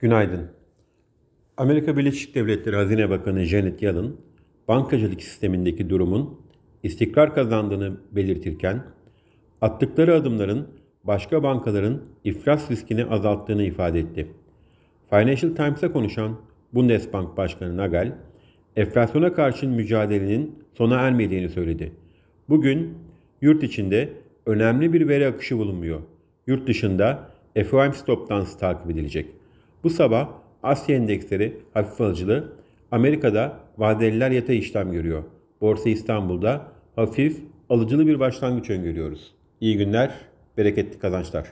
Günaydın. Amerika Birleşik Devletleri Hazine Bakanı Janet Yellen, bankacılık sistemindeki durumun istikrar kazandığını belirtirken, attıkları adımların başka bankaların iflas riskini azalttığını ifade etti. Financial Times'a konuşan Bundesbank Başkanı Nagel, enflasyona karşı mücadelenin sona ermediğini söyledi. Bugün yurt içinde önemli bir veri akışı bulunmuyor. Yurt dışında FOMC toplantısı takip edilecek. Bu sabah Asya endeksleri hafif alıcılı, Amerika'da vadeliler yatay işlem görüyor. Borsa İstanbul'da hafif alıcılı bir başlangıç öngörüyoruz. İyi günler, bereketli kazançlar.